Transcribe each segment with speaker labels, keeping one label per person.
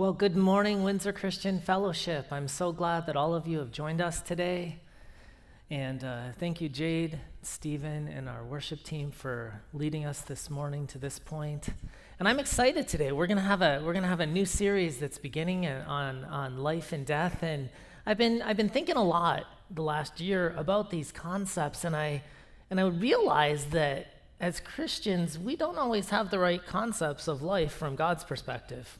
Speaker 1: Well, good morning, Windsor Christian Fellowship. I'm so glad that all of you have joined us today. And uh, thank you, Jade, Stephen, and our worship team for leading us this morning to this point. And I'm excited today. We're gonna have a we're gonna have a new series that's beginning on on life and death. And I've been I've been thinking a lot the last year about these concepts, and I and I realized that as Christians, we don't always have the right concepts of life from God's perspective.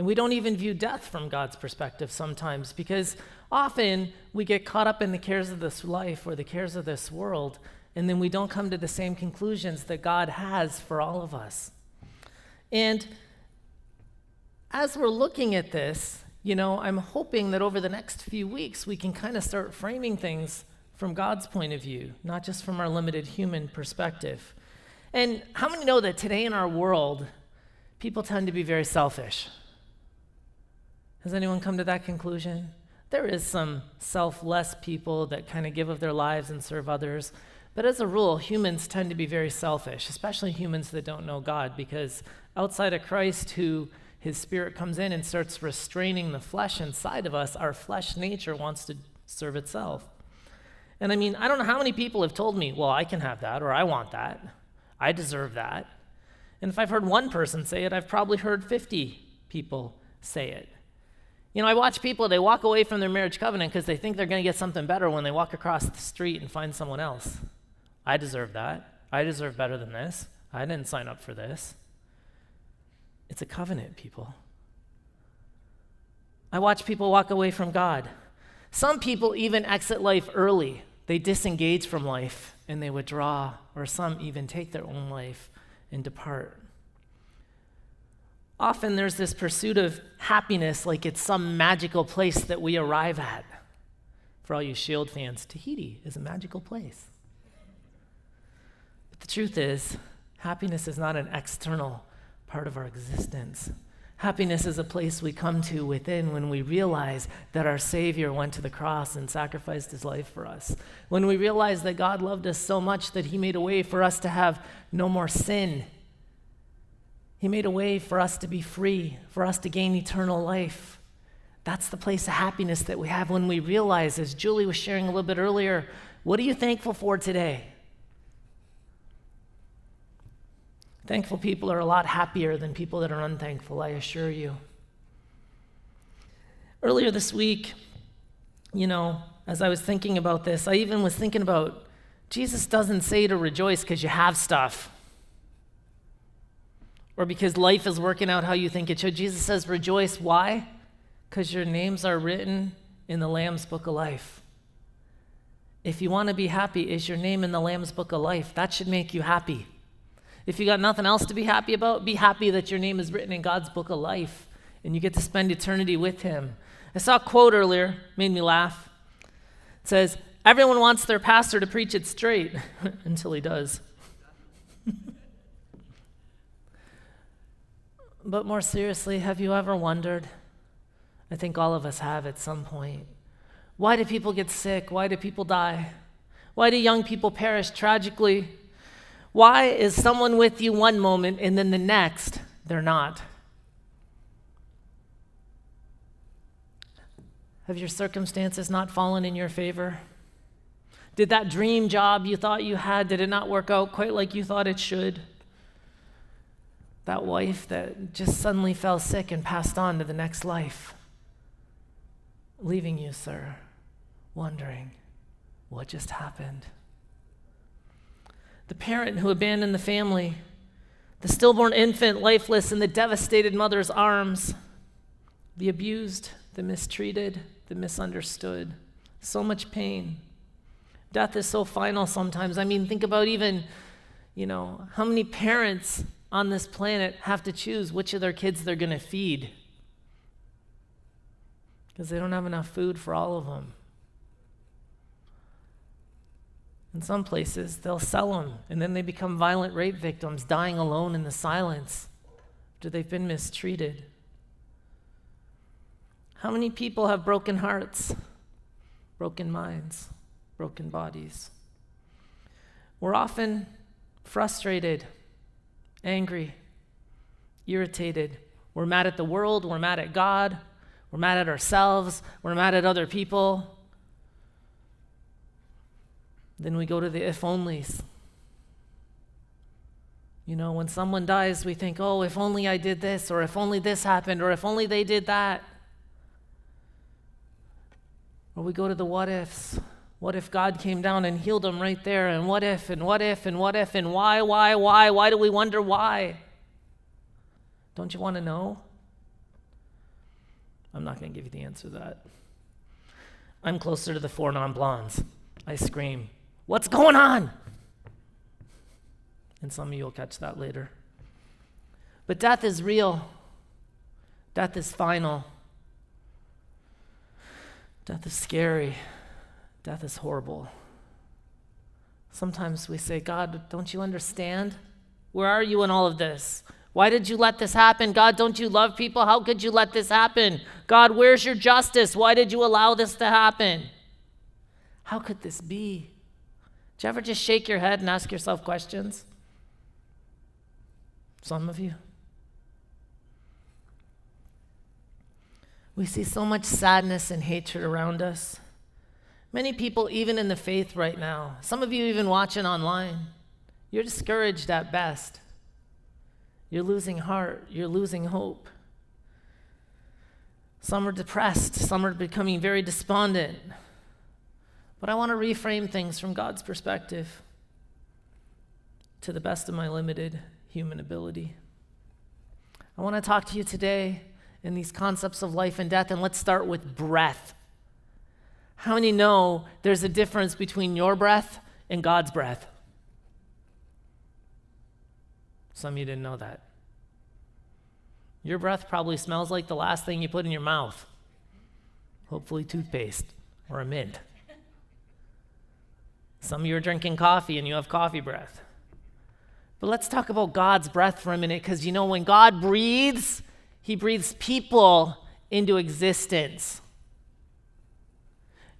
Speaker 1: And we don't even view death from God's perspective sometimes because often we get caught up in the cares of this life or the cares of this world, and then we don't come to the same conclusions that God has for all of us. And as we're looking at this, you know, I'm hoping that over the next few weeks we can kind of start framing things from God's point of view, not just from our limited human perspective. And how many know that today in our world, people tend to be very selfish? Has anyone come to that conclusion? There is some selfless people that kind of give of their lives and serve others. But as a rule, humans tend to be very selfish, especially humans that don't know God, because outside of Christ, who his spirit comes in and starts restraining the flesh inside of us, our flesh nature wants to serve itself. And I mean, I don't know how many people have told me, well, I can have that, or I want that, I deserve that. And if I've heard one person say it, I've probably heard 50 people say it. You know, I watch people, they walk away from their marriage covenant because they think they're going to get something better when they walk across the street and find someone else. I deserve that. I deserve better than this. I didn't sign up for this. It's a covenant, people. I watch people walk away from God. Some people even exit life early. They disengage from life and they withdraw, or some even take their own life and depart often there's this pursuit of happiness like it's some magical place that we arrive at. For all you Shield fans, Tahiti is a magical place. But the truth is, happiness is not an external part of our existence. Happiness is a place we come to within when we realize that our Savior went to the cross and sacrificed his life for us. When we realize that God loved us so much that he made a way for us to have no more sin he made a way for us to be free, for us to gain eternal life. That's the place of happiness that we have when we realize, as Julie was sharing a little bit earlier, what are you thankful for today? Thankful people are a lot happier than people that are unthankful, I assure you. Earlier this week, you know, as I was thinking about this, I even was thinking about Jesus doesn't say to rejoice because you have stuff or because life is working out how you think it should. Jesus says, Rejoice. Why? Because your names are written in the Lamb's book of life. If you want to be happy, is your name in the Lamb's book of life? That should make you happy. If you got nothing else to be happy about, be happy that your name is written in God's book of life and you get to spend eternity with Him. I saw a quote earlier, made me laugh. It says, Everyone wants their pastor to preach it straight until he does. But more seriously, have you ever wondered? I think all of us have at some point. Why do people get sick? Why do people die? Why do young people perish tragically? Why is someone with you one moment and then the next they're not? Have your circumstances not fallen in your favor? Did that dream job you thought you had, did it not work out quite like you thought it should? That wife that just suddenly fell sick and passed on to the next life, leaving you, sir, wondering what just happened. The parent who abandoned the family, the stillborn infant lifeless in the devastated mother's arms, the abused, the mistreated, the misunderstood. So much pain. Death is so final sometimes. I mean, think about even, you know, how many parents on this planet have to choose which of their kids they're going to feed because they don't have enough food for all of them. In some places, they'll sell them, and then they become violent rape victims, dying alone in the silence after they've been mistreated. How many people have broken hearts, broken minds, broken bodies? We're often frustrated, angry, irritated. We're mad at the world, we're mad at God, we're mad at ourselves, we're mad at other people. Then we go to the if onlys. You know, when someone dies, we think, oh, if only I did this, or if only this happened, or if only they did that. Or we go to the what ifs. What if God came down and healed him right there? And what if, and what if, and what if, and why, why, why? Why do we wonder why? Don't you want to know? I'm not going to give you the answer to that. I'm closer to the four non blondes. I scream, What's going on? And some of you will catch that later. But death is real, death is final, death is scary, death is horrible. Sometimes we say, God, don't you understand? Where are you in all of this? Why did you let this happen? God, don't you love people? How could you let this happen? God, where's your justice? Why did you allow this to happen? How could this be? Do you ever just shake your head and ask yourself questions? Some of you. We see so much sadness and hatred around us. Many people, even in the faith right now, some of you even watching online, you're discouraged at best. You're losing heart. You're losing hope. Some are depressed. Some are becoming very despondent. But I want to reframe things from God's perspective to the best of my limited human ability. I want to talk to you today in these concepts of life and death, and let's start with breath. How many know there's a difference between your breath and God's breath? Some of you didn't know that. Your breath probably smells like the last thing you put in your mouth. Hopefully, toothpaste or a mint. Some of you are drinking coffee and you have coffee breath. But let's talk about God's breath for a minute because you know, when God breathes, He breathes people into existence.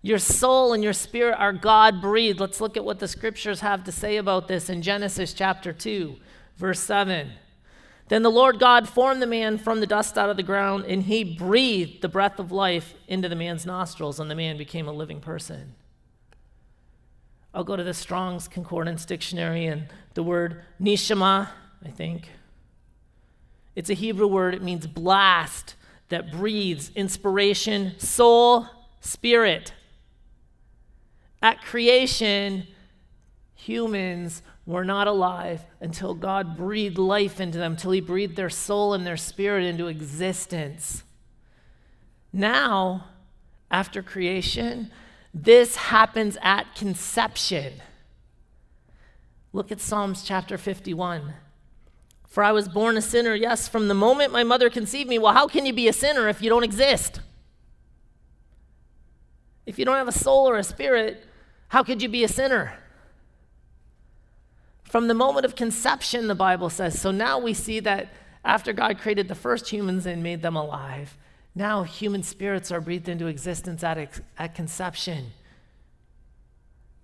Speaker 1: Your soul and your spirit are God breathed. Let's look at what the scriptures have to say about this in Genesis chapter 2, verse 7. Then the Lord God formed the man from the dust out of the ground, and he breathed the breath of life into the man's nostrils, and the man became a living person. I'll go to the Strong's Concordance Dictionary and the word neshama, I think. It's a Hebrew word, it means blast that breathes, inspiration, soul, spirit. At creation, humans were not alive until God breathed life into them, till He breathed their soul and their spirit into existence. Now, after creation, this happens at conception. Look at Psalms chapter 51. For I was born a sinner, yes, from the moment my mother conceived me. Well, how can you be a sinner if you don't exist? If you don't have a soul or a spirit, how could you be a sinner? From the moment of conception, the Bible says. So now we see that after God created the first humans and made them alive, now human spirits are breathed into existence at, at conception.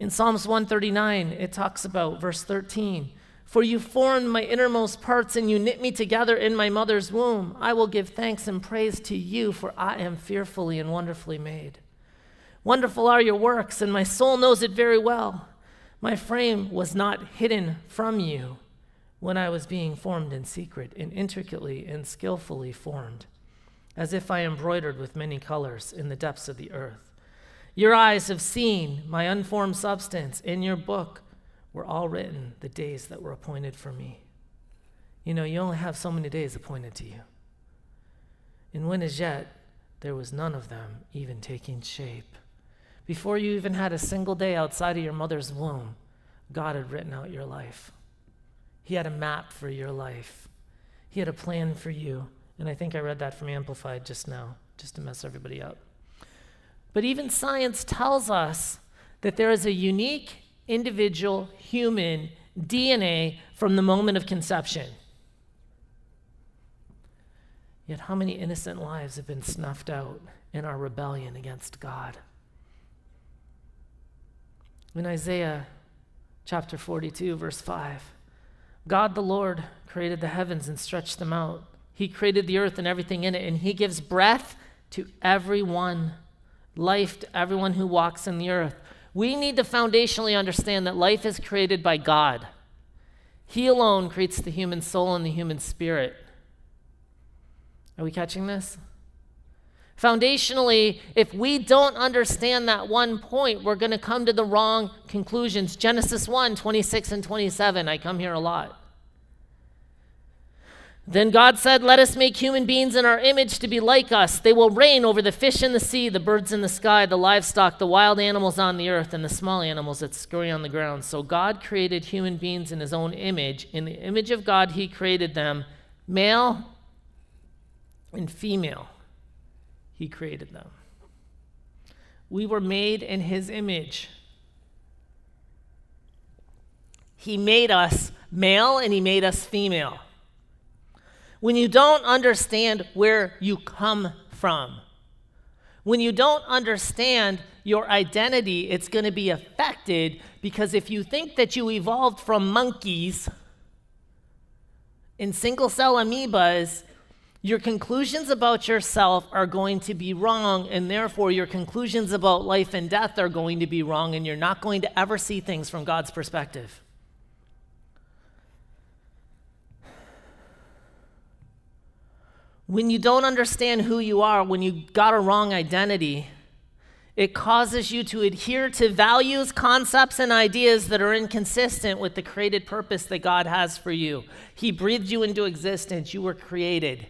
Speaker 1: In Psalms 139, it talks about verse 13 For you formed my innermost parts and you knit me together in my mother's womb. I will give thanks and praise to you, for I am fearfully and wonderfully made. Wonderful are your works, and my soul knows it very well. My frame was not hidden from you when I was being formed in secret and intricately and skillfully formed as if I embroidered with many colors in the depths of the earth. Your eyes have seen my unformed substance. In your book were all written the days that were appointed for me. You know, you only have so many days appointed to you. And when as yet there was none of them even taking shape. Before you even had a single day outside of your mother's womb, God had written out your life. He had a map for your life. He had a plan for you. And I think I read that from Amplified just now, just to mess everybody up. But even science tells us that there is a unique individual human DNA from the moment of conception. Yet, how many innocent lives have been snuffed out in our rebellion against God? In Isaiah chapter 42, verse 5, God the Lord created the heavens and stretched them out. He created the earth and everything in it, and He gives breath to everyone, life to everyone who walks in the earth. We need to foundationally understand that life is created by God. He alone creates the human soul and the human spirit. Are we catching this? Foundationally, if we don't understand that one point, we're going to come to the wrong conclusions. Genesis 1 26 and 27. I come here a lot. Then God said, Let us make human beings in our image to be like us. They will reign over the fish in the sea, the birds in the sky, the livestock, the wild animals on the earth, and the small animals that scurry on the ground. So God created human beings in his own image. In the image of God, he created them. Male and female, he created them. We were made in his image. He made us male and he made us female. When you don't understand where you come from, when you don't understand your identity, it's going to be affected because if you think that you evolved from monkeys and single cell amoebas, your conclusions about yourself are going to be wrong, and therefore your conclusions about life and death are going to be wrong, and you're not going to ever see things from God's perspective. When you don't understand who you are, when you got a wrong identity, it causes you to adhere to values, concepts, and ideas that are inconsistent with the created purpose that God has for you. He breathed you into existence, you were created.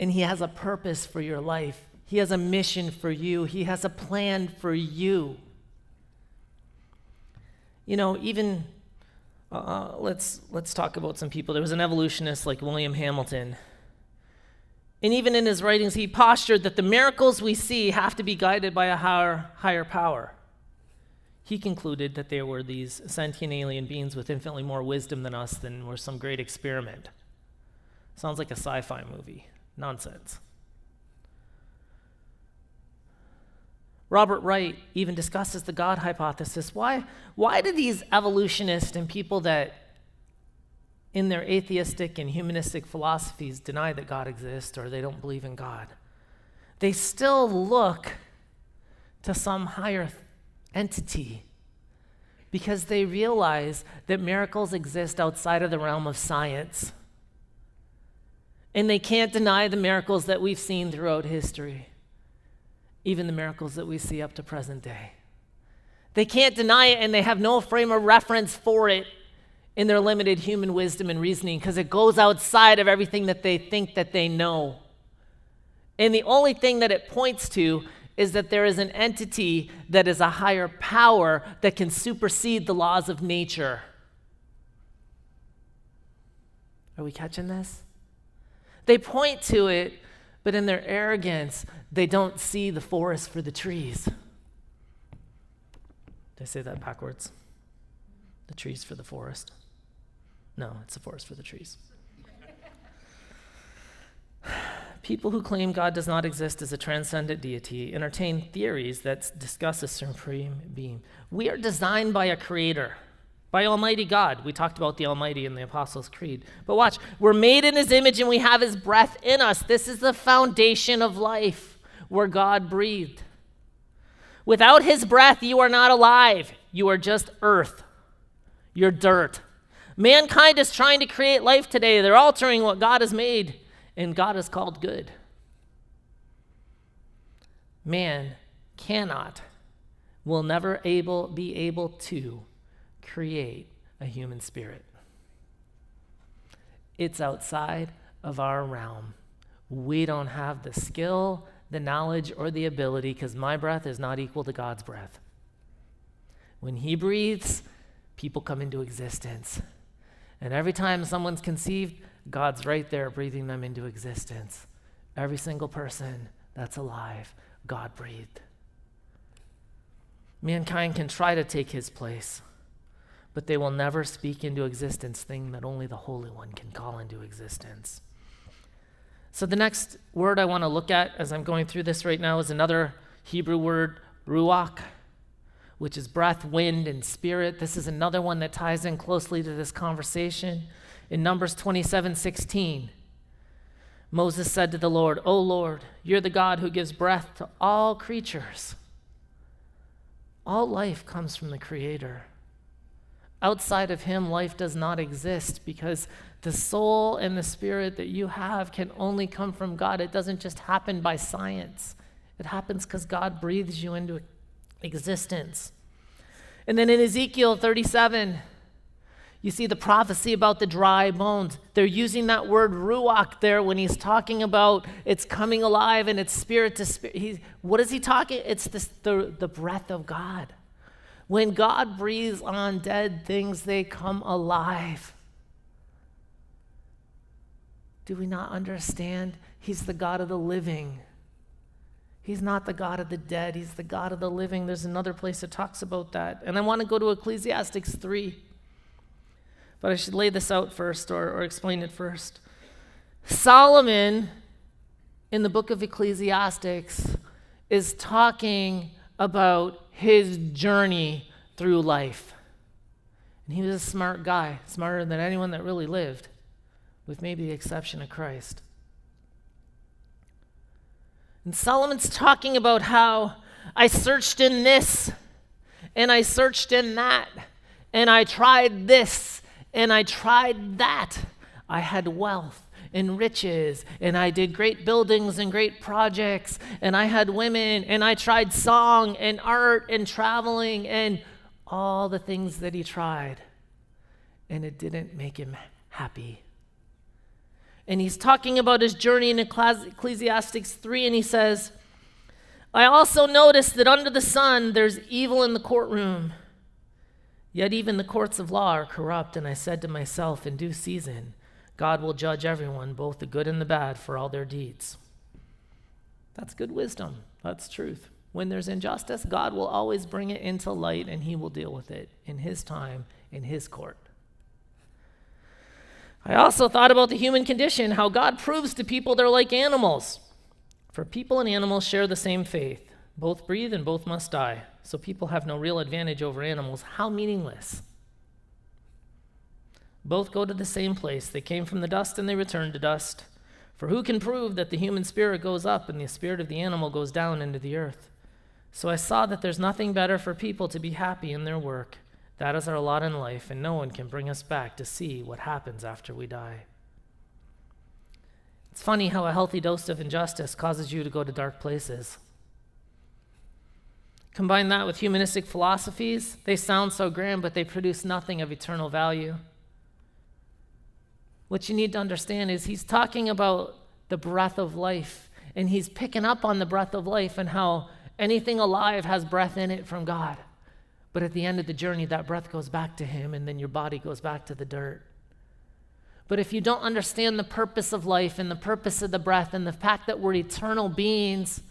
Speaker 1: And He has a purpose for your life, He has a mission for you, He has a plan for you. You know, even uh, let's, let's talk about some people. There was an evolutionist like William Hamilton. And even in his writings, he postured that the miracles we see have to be guided by a higher, higher power. He concluded that there were these sentient alien beings with infinitely more wisdom than us than were some great experiment. Sounds like a sci fi movie. Nonsense. Robert Wright even discusses the God hypothesis. Why, why do these evolutionists and people that, in their atheistic and humanistic philosophies, deny that God exists or they don't believe in God? They still look to some higher entity because they realize that miracles exist outside of the realm of science. And they can't deny the miracles that we've seen throughout history even the miracles that we see up to present day. They can't deny it, and they have no frame of reference for it in their limited human wisdom and reasoning because it goes outside of everything that they think that they know. And the only thing that it points to is that there is an entity that is a higher power that can supersede the laws of nature. Are we catching this? They point to it but in their arrogance, they don't see the forest for the trees. Did I say that backwards? The trees for the forest? No, it's the forest for the trees. People who claim God does not exist as a transcendent deity entertain theories that discuss a supreme being. We are designed by a creator by Almighty God. We talked about the Almighty in the Apostles' Creed. But watch, we're made in His image and we have His breath in us. This is the foundation of life where God breathed. Without His breath, you are not alive. You are just earth. You're dirt. Mankind is trying to create life today. They're altering what God has made, and God is called good. Man cannot, will never able be able to create a human spirit. It's outside of our realm. We don't have the skill, the knowledge, or the ability because my breath is not equal to God's breath. When He breathes, people come into existence. And every time someone's conceived, God's right there breathing them into existence. Every single person that's alive God breathed. Mankind can try to take his place, but they will never speak into existence thing that only the Holy One can call into existence. So, the next word I want to look at as I'm going through this right now is another Hebrew word, ruach, which is breath, wind, and spirit. This is another one that ties in closely to this conversation. In Numbers 27 16, Moses said to the Lord, O Lord, you're the God who gives breath to all creatures. All life comes from the Creator. Outside of Him, life does not exist because the soul and the spirit that you have can only come from God. It doesn't just happen by science, it happens because God breathes you into existence. And then in Ezekiel 37, you see the prophecy about the dry bones. They're using that word ruach there when he's talking about it's coming alive and it's spirit to spirit. What is he talking? It's this, the, the breath of God. When God breathes on dead things, they come alive. Do we not understand? He's the God of the living. He's not the God of the dead, He's the God of the living. There's another place that talks about that. And I want to go to Ecclesiastes 3. But I should lay this out first or, or explain it first. Solomon, in the book of Ecclesiastes, is talking about his journey through life. And he was a smart guy, smarter than anyone that really lived, with maybe the exception of Christ. And Solomon's talking about how I searched in this, and I searched in that, and I tried this, and I tried that. I had wealth and riches, and I did great buildings and great projects, and I had women, and I tried song and art and traveling and all the things that he tried. And it didn't make him happy. And he's talking about his journey in Ecclesiastes 3, and he says, I also noticed that under the sun there's evil in the courtroom. Yet even the courts of law are corrupt, and I said to myself, in due season, God will judge everyone, both the good and the bad, for all their deeds. That's good wisdom. That's truth. When there's injustice, God will always bring it into light and he will deal with it in his time, in his court. I also thought about the human condition, how God proves to people they're like animals. For people and animals share the same faith. Both breathe and both must die. So people have no real advantage over animals. How meaningless. Both go to the same place. They came from the dust and they return to dust. For who can prove that the human spirit goes up and the spirit of the animal goes down into the earth? So I saw that there's nothing better for people to be happy in their work. That is our lot in life, and no one can bring us back to see what happens after we die. It's funny how a healthy dose of injustice causes you to go to dark places. Combine that with humanistic philosophies, they sound so grand, but they produce nothing of eternal value what you need to understand is he's talking about the breath of life, and he's picking up on the breath of life and how anything alive has breath in it from God. But at the end of the journey, that breath goes back to him, and then your body goes back to the dirt. But if you don't understand the purpose of life and the purpose of the breath and the fact that we're eternal beings,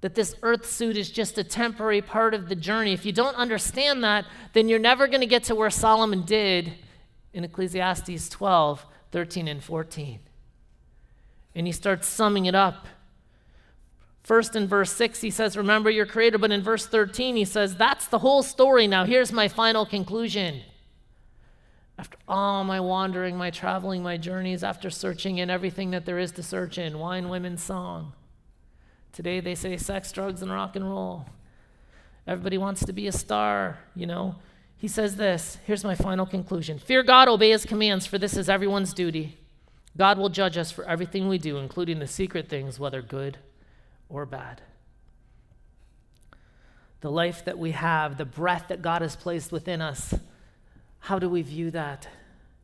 Speaker 1: that this earth suit is just a temporary part of the journey, if you don't understand that, then you're never going to get to where Solomon did in Ecclesiastes 12, 13, and 14. And he starts summing it up. First, in verse 6, he says, Remember your Creator. But in verse 13, he says, That's the whole story. Now, here's my final conclusion. After all my wandering, my traveling, my journeys, after searching in everything that there is to search in wine, women, song. Today they say sex, drugs, and rock and roll. Everybody wants to be a star, you know. He says this here's my final conclusion Fear God, obey his commands, for this is everyone's duty. God will judge us for everything we do, including the secret things, whether good or bad. The life that we have, the breath that God has placed within us, how do we view that?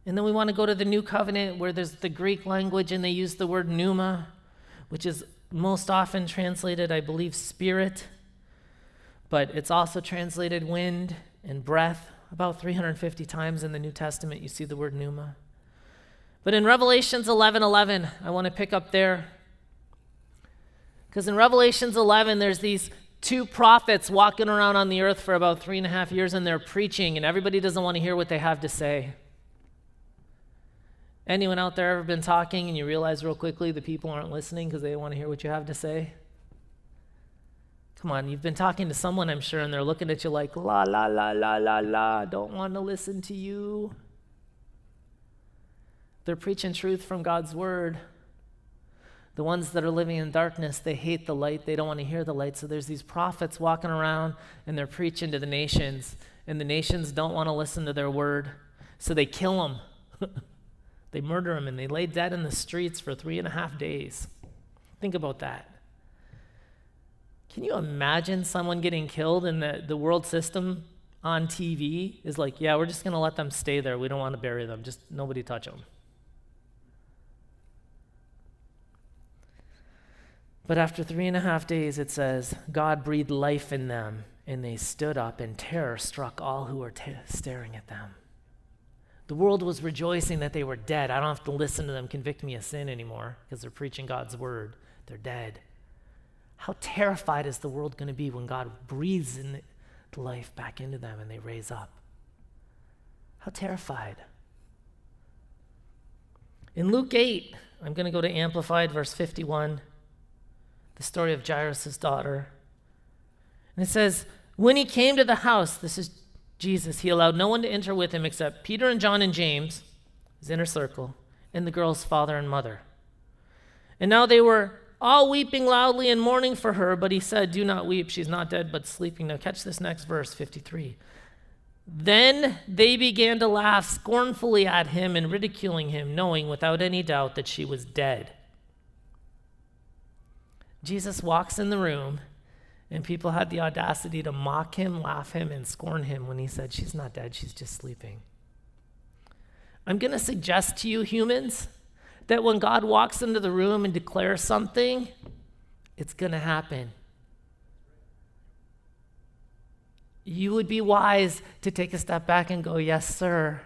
Speaker 1: And then we want to go to the new covenant where there's the Greek language and they use the word pneuma, which is most often translated, I believe, spirit, but it's also translated wind and breath. About 350 times in the New Testament, you see the word pneuma. But in Revelations 11 11, I want to pick up there Because in Revelations 11, there's these two prophets walking around on the earth for about three and a half years and they're preaching, and everybody doesn't want to hear what they have to say. Anyone out there ever been talking and you realize real quickly the people aren't listening because they want to hear what you have to say? Come on, you've been talking to someone, I'm sure, and they're looking at you like, la, la, la, la, la, la, don't want to listen to you. They're preaching truth from God's word. The ones that are living in darkness, they hate the light. They don't want to hear the light. So there's these prophets walking around and they're preaching to the nations, and the nations don't want to listen to their word. So they kill them. they murder them and they lay dead in the streets for three and a half days. Think about that. Can you imagine someone getting killed and the, the world system on TV is like, yeah, we're just going to let them stay there. We don't want to bury them. Just nobody touch them. But after three and a half days, it says, God breathed life in them, and they stood up, and terror struck all who were t- staring at them. The world was rejoicing that they were dead. I don't have to listen to them convict me of sin anymore because they're preaching God's word. They're dead. How terrified is the world going to be when God breathes in life back into them and they raise up? How terrified. In Luke 8, I'm going to go to Amplified, verse 51 the story of Jairus' daughter. And it says, When he came to the house, this is Jesus, he allowed no one to enter with him except Peter and John and James, his inner circle, and the girl's father and mother. And now they were all weeping loudly and mourning for her, but he said, Do not weep, she's not dead, but sleeping. Now, catch this next verse, 53. Then they began to laugh scornfully at him and ridiculing him, knowing without any doubt that she was dead. Jesus walks in the room, and people had the audacity to mock him, laugh him, and scorn him when he said, She's not dead, she's just sleeping. I'm going to suggest to you, humans, that when God walks into the room and declares something, it's going to happen. You would be wise to take a step back and go, Yes, sir.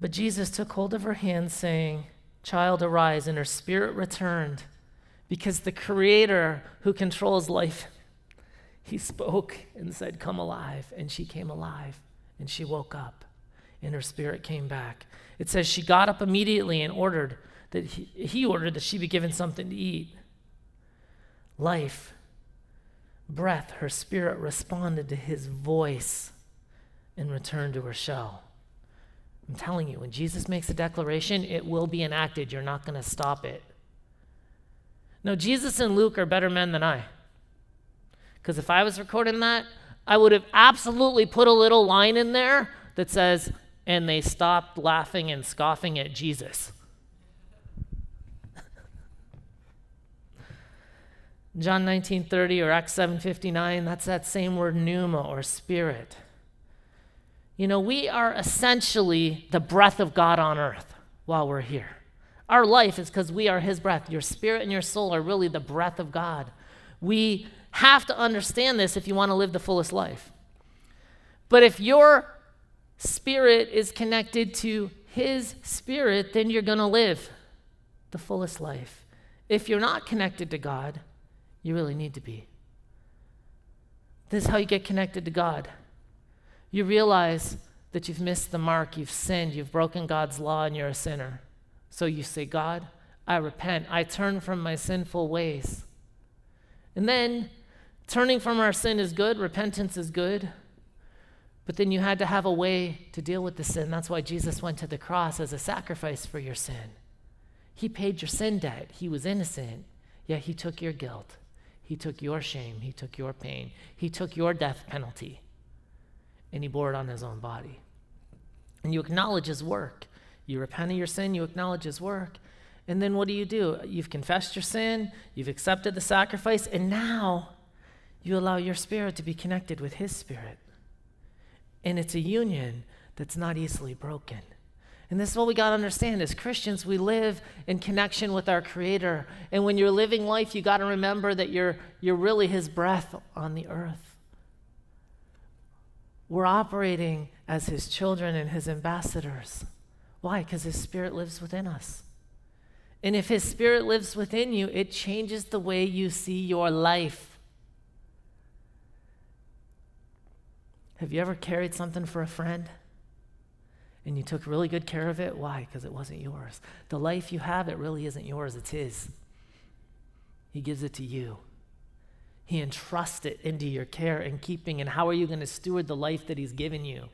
Speaker 1: But Jesus took hold of her hand, saying, Child, arise, and her spirit returned because the Creator who controls life, he spoke and said, Come alive. And she came alive, and she woke up, and her spirit came back. It says she got up immediately and ordered that he, he ordered that she be given something to eat. Life, breath, her spirit responded to his voice and returned to her shell. I'm telling you, when Jesus makes a declaration, it will be enacted. You're not going to stop it. No, Jesus and Luke are better men than I. Because if I was recording that, I would have absolutely put a little line in there that says, and they stopped laughing and scoffing at Jesus. John 19:30 or Acts 7:59, that's that same word pneuma or spirit. You know, we are essentially the breath of God on earth while we're here. Our life is because we are His breath. Your spirit and your soul are really the breath of God. We have to understand this if you want to live the fullest life. But if your spirit is connected to His spirit, then you're going to live the fullest life. If you're not connected to God, you really need to be. This is how you get connected to God. You realize that you've missed the mark, you've sinned, you've broken God's law, and you're a sinner. So you say, God, I repent. I turn from my sinful ways. And then turning from our sin is good, repentance is good. But then you had to have a way to deal with the sin. That's why Jesus went to the cross as a sacrifice for your sin. He paid your sin debt. He was innocent, yet He took your guilt. He took your shame. He took your pain. He took your death penalty and he bore it on his own body. And you acknowledge his work. You repent of your sin, you acknowledge his work. And then what do you do? You've confessed your sin, you've accepted the sacrifice, and now you allow your spirit to be connected with his spirit. And it's a union that's not easily broken. And this is what we got to understand as Christians, we live in connection with our Creator. And when you're living life, you got to remember that you're, you're really His breath on the earth. We're operating as his children and his ambassadors. Why? Because his spirit lives within us. And if His Spirit lives within you, it changes the way you see your life. Have you ever carried something for a friend? And you took really good care of it? Why? Because it wasn't yours. The life you have, it really isn't yours, it's His. He gives it to you. He entrusts it into your care and keeping. And how are you going to steward the life that He's given you?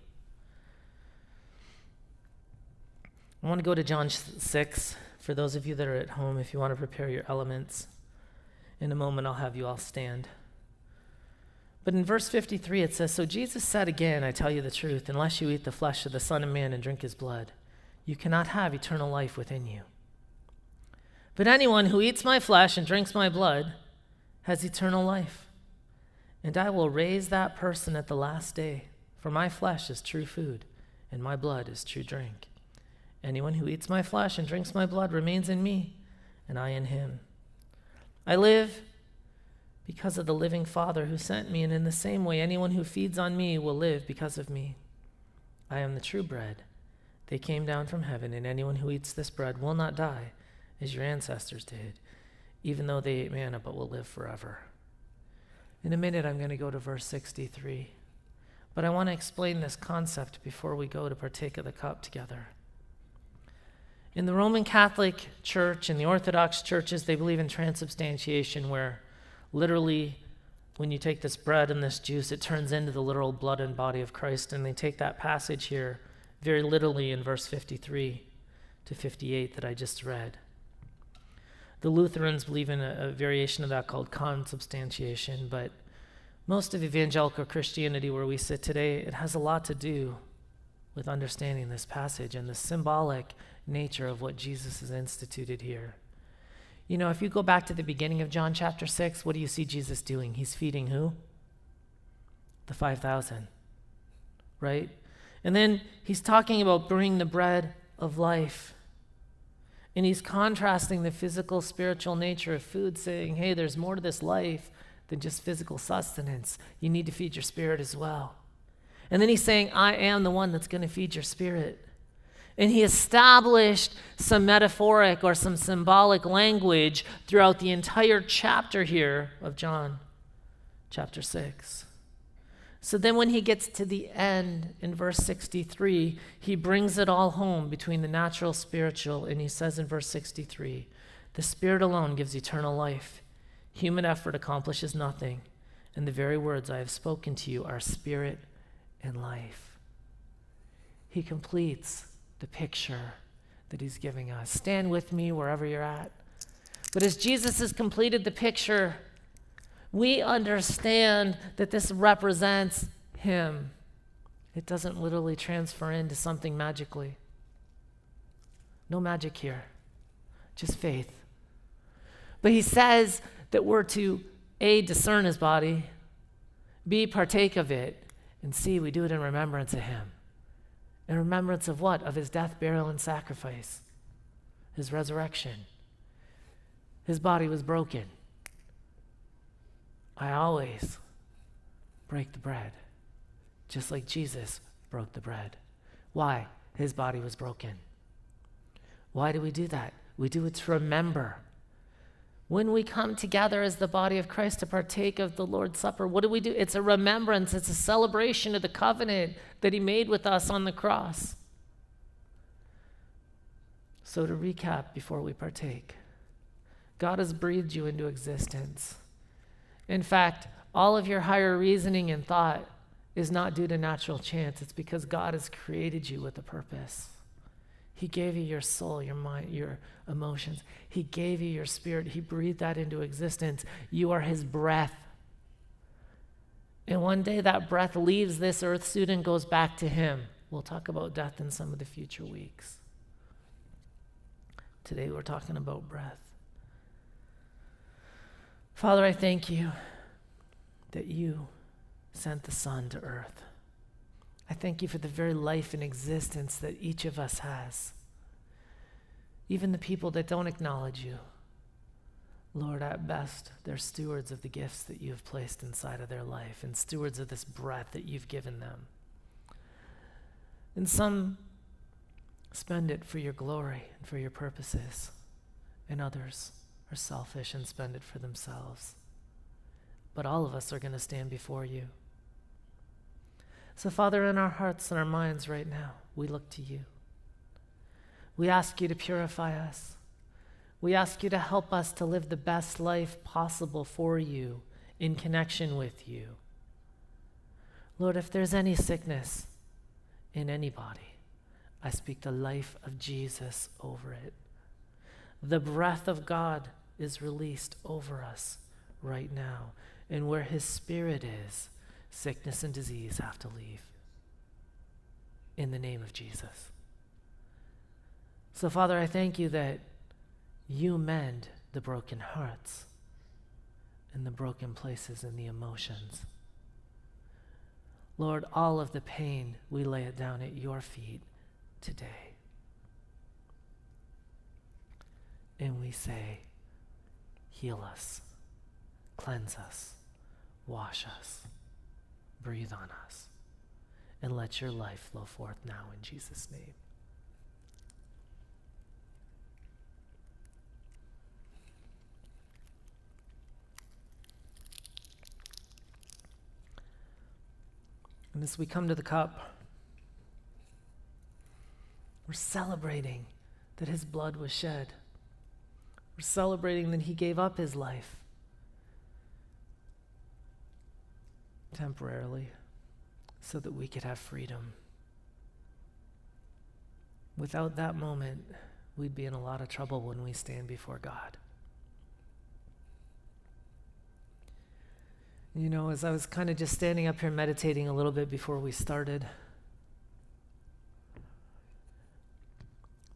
Speaker 1: I want to go to John 6 for those of you that are at home if you want to prepare your elements. In a moment, I'll have you all stand. But in verse 53, it says So Jesus said again, I tell you the truth, unless you eat the flesh of the Son of Man and drink his blood, you cannot have eternal life within you. But anyone who eats my flesh and drinks my blood, has eternal life. And I will raise that person at the last day, for my flesh is true food, and my blood is true drink. Anyone who eats my flesh and drinks my blood remains in me, and I in him. I live because of the living Father who sent me, and in the same way, anyone who feeds on me will live because of me. I am the true bread. They came down from heaven, and anyone who eats this bread will not die, as your ancestors did even though they ate manna, but will live forever. In a minute, I'm going to go to verse 63. But I want to explain this concept before we go to partake of the cup together. In the Roman Catholic Church and the Orthodox churches, they believe in transubstantiation, where literally, when you take this bread and this juice, it turns into the literal blood and body of Christ. And they take that passage here very literally in verse 53 to 58 that I just read. The Lutherans believe in a, a variation of that called consubstantiation, but most of evangelical Christianity, where we sit today, it has a lot to do with understanding this passage and the symbolic nature of what Jesus has instituted here. You know, if you go back to the beginning of John chapter 6, what do you see Jesus doing? He's feeding who? The 5,000, right? And then he's talking about bringing the bread of life. And he's contrasting the physical, spiritual nature of food, saying, hey, there's more to this life than just physical sustenance. You need to feed your spirit as well. And then he's saying, I am the one that's going to feed your spirit. And he established some metaphoric or some symbolic language throughout the entire chapter here of John, chapter 6. So then, when he gets to the end in verse 63, he brings it all home between the natural, spiritual, and he says in verse 63 the Spirit alone gives eternal life. Human effort accomplishes nothing, and the very words I have spoken to you are spirit and life. He completes the picture that he's giving us. Stand with me wherever you're at. But as Jesus has completed the picture, we understand that this represents Him. It doesn't literally transfer into something magically. No magic here, just faith. But He says that we're to A, discern His body, B, partake of it, and C, we do it in remembrance of Him. In remembrance of what? Of His death, burial, and sacrifice, His resurrection. His body was broken. I always break the bread, just like Jesus broke the bread. Why? His body was broken. Why do we do that? We do it to remember. When we come together as the body of Christ to partake of the Lord's Supper, what do we do? It's a remembrance, it's a celebration of the covenant that He made with us on the cross. So, to recap before we partake, God has breathed you into existence. In fact, all of your higher reasoning and thought is not due to natural chance. It's because God has created you with a purpose. He gave you your soul, your mind, your emotions. He gave you your spirit. He breathed that into existence. You are His breath. And one day that breath leaves this earth suit and goes back to Him. We'll talk about death in some of the future weeks. Today we're talking about breath. Father, I thank you that you sent the Son to earth. I thank you for the very life and existence that each of us has. Even the people that don't acknowledge you. Lord, at best, they're stewards of the gifts that you have placed inside of their life and stewards of this breath that you've given them. And some spend it for your glory and for your purposes. and others are selfish and spend it for themselves. But all of us are going to stand before you. So, Father, in our hearts and our minds right now, we look to you. We ask you to purify us. We ask you to help us to live the best life possible for you in connection with you. Lord, if there's any sickness in anybody, I speak the life of Jesus over it. The breath of God is released over us right now. And where His Spirit is, sickness and disease have to leave. In the name of Jesus. So, Father, I thank you that you mend the broken hearts and the broken places and the emotions. Lord, all of the pain, we lay it down at your feet today. And we say, heal us, cleanse us, wash us, breathe on us, and let your life flow forth now in Jesus' name. And as we come to the cup, we're celebrating that his blood was shed. We're celebrating that he gave up his life temporarily so that we could have freedom. Without that moment, we'd be in a lot of trouble when we stand before God. You know, as I was kind of just standing up here meditating a little bit before we started,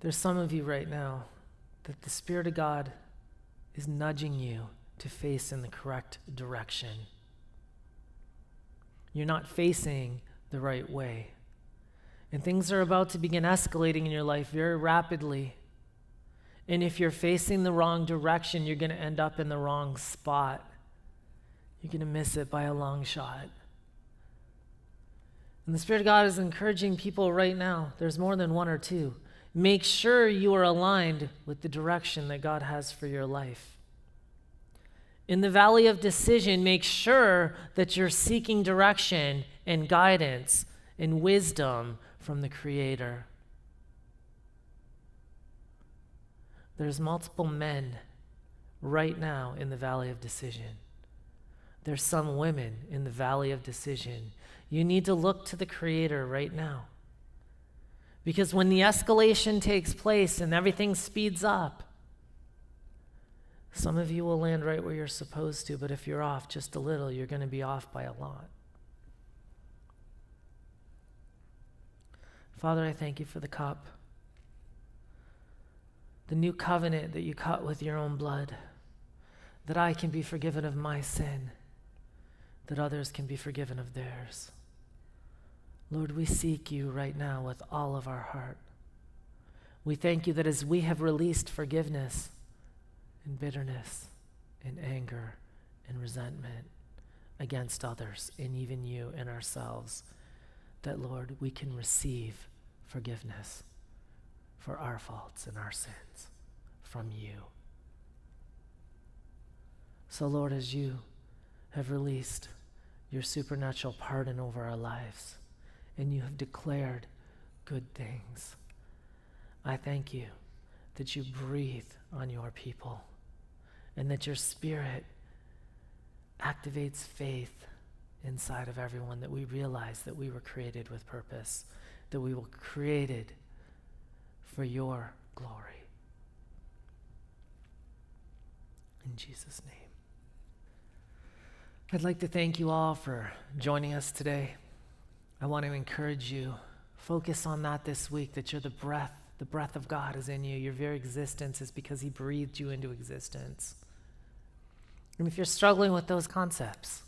Speaker 1: there's some of you right now that the Spirit of God is nudging you to face in the correct direction. You're not facing the right way. And things are about to begin escalating in your life very rapidly. And if you're facing the wrong direction, you're going to end up in the wrong spot. You're going to miss it by a long shot. And the Spirit of God is encouraging people right now. There's more than one or two. Make sure you are aligned with the direction that God has for your life. In the valley of decision, make sure that you're seeking direction and guidance and wisdom from the Creator. There's multiple men right now in the valley of decision. There's some women in the valley of decision. You need to look to the Creator right now. Because when the escalation takes place and everything speeds up, some of you will land right where you're supposed to, but if you're off just a little, you're going to be off by a lot. Father, I thank you for the cup, the new covenant that you cut with your own blood, that I can be forgiven of my sin, that others can be forgiven of theirs. Lord, we seek you right now with all of our heart. We thank you that as we have released forgiveness and bitterness and anger and resentment against others and even you and ourselves, that, Lord, we can receive forgiveness for our faults and our sins from you. So, Lord, as you have released your supernatural pardon over our lives, and you have declared good things. I thank you that you breathe on your people and that your spirit activates faith inside of everyone, that we realize that we were created with purpose, that we were created for your glory. In Jesus' name. I'd like to thank you all for joining us today. I want to encourage you. Focus on that this week, that you're the breath. The breath of God is in you. Your very existence is because He breathed you into existence. And if you're struggling with those concepts,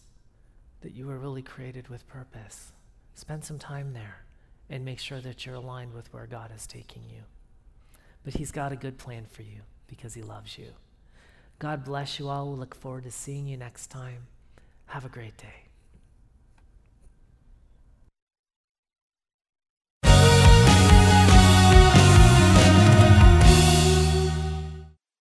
Speaker 1: that you were really created with purpose, spend some time there and make sure that you're aligned with where God is taking you. But He's got a good plan for you because He loves you. God bless you all. We look forward to seeing you next time. Have a great day.